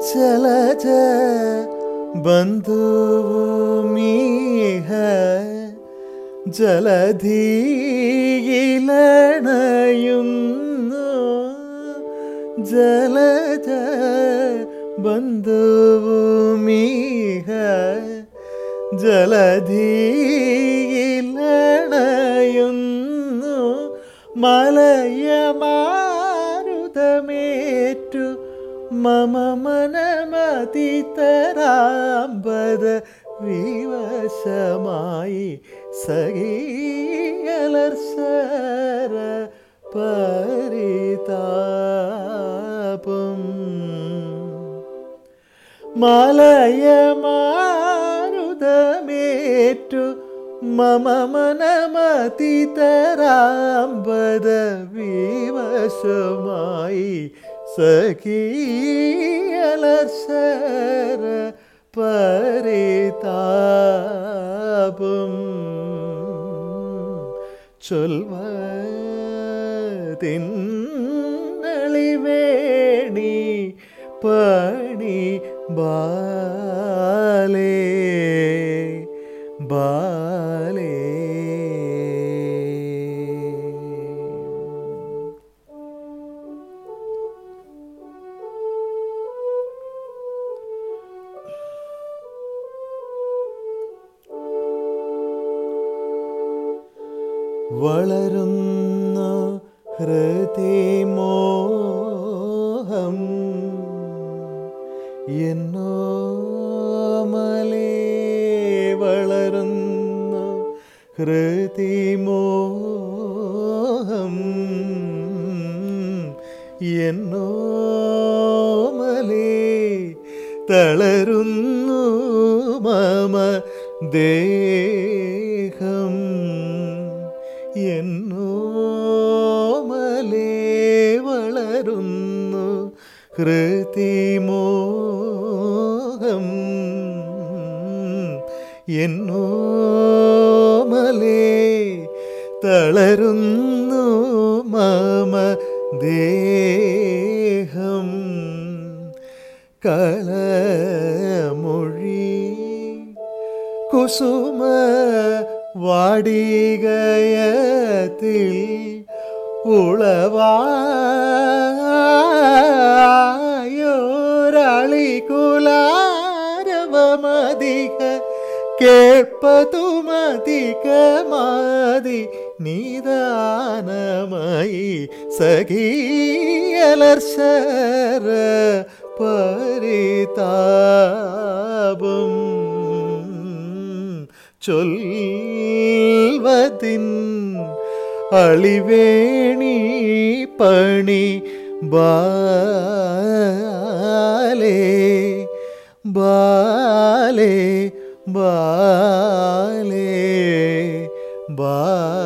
ചലജ ബന്ധുമീഹ ജലധീയിലണയുന്നു ജലജ ബന്ധുമീഹ ജലധീയിലണയുന്നു മലയമാരുതമേറ്റു മമ മനമതിതരാമ്പത വിവശമായി സകീയലർശര പരിതാപം മലയമാരുതമേറ്റു മമ മനമതിതരാമ്പത വിവശമായി സഖീയലർശര പരിതാപം ചൊൽവതിന്നളിവേണി പണി ബാലേ വളരുന്നു ഹൃദയമോഹം എന്നോമലേ വളരുന്ന ഹൃദയമോഹം എന്നോമലേ തളരുന്നു മമ ദേഹം. എന്നോമലേ വളരുന്നു ഹൃതിമോഹം. എന്നോമലേ തളരുന്നു മമ ദേഹം. കളമൊഴി കുസുമ വാടികയത്തിൽ ഉളവായോരളി കുലാരവമതിക കേൾപ്പതുമതിക മതി നിദാനമായി സഖീയലർശര പരിതാപം ചൊൽവതിൻ അളിവേണി പണി ബാലേ ബാലേ ബാലേ ബാലേ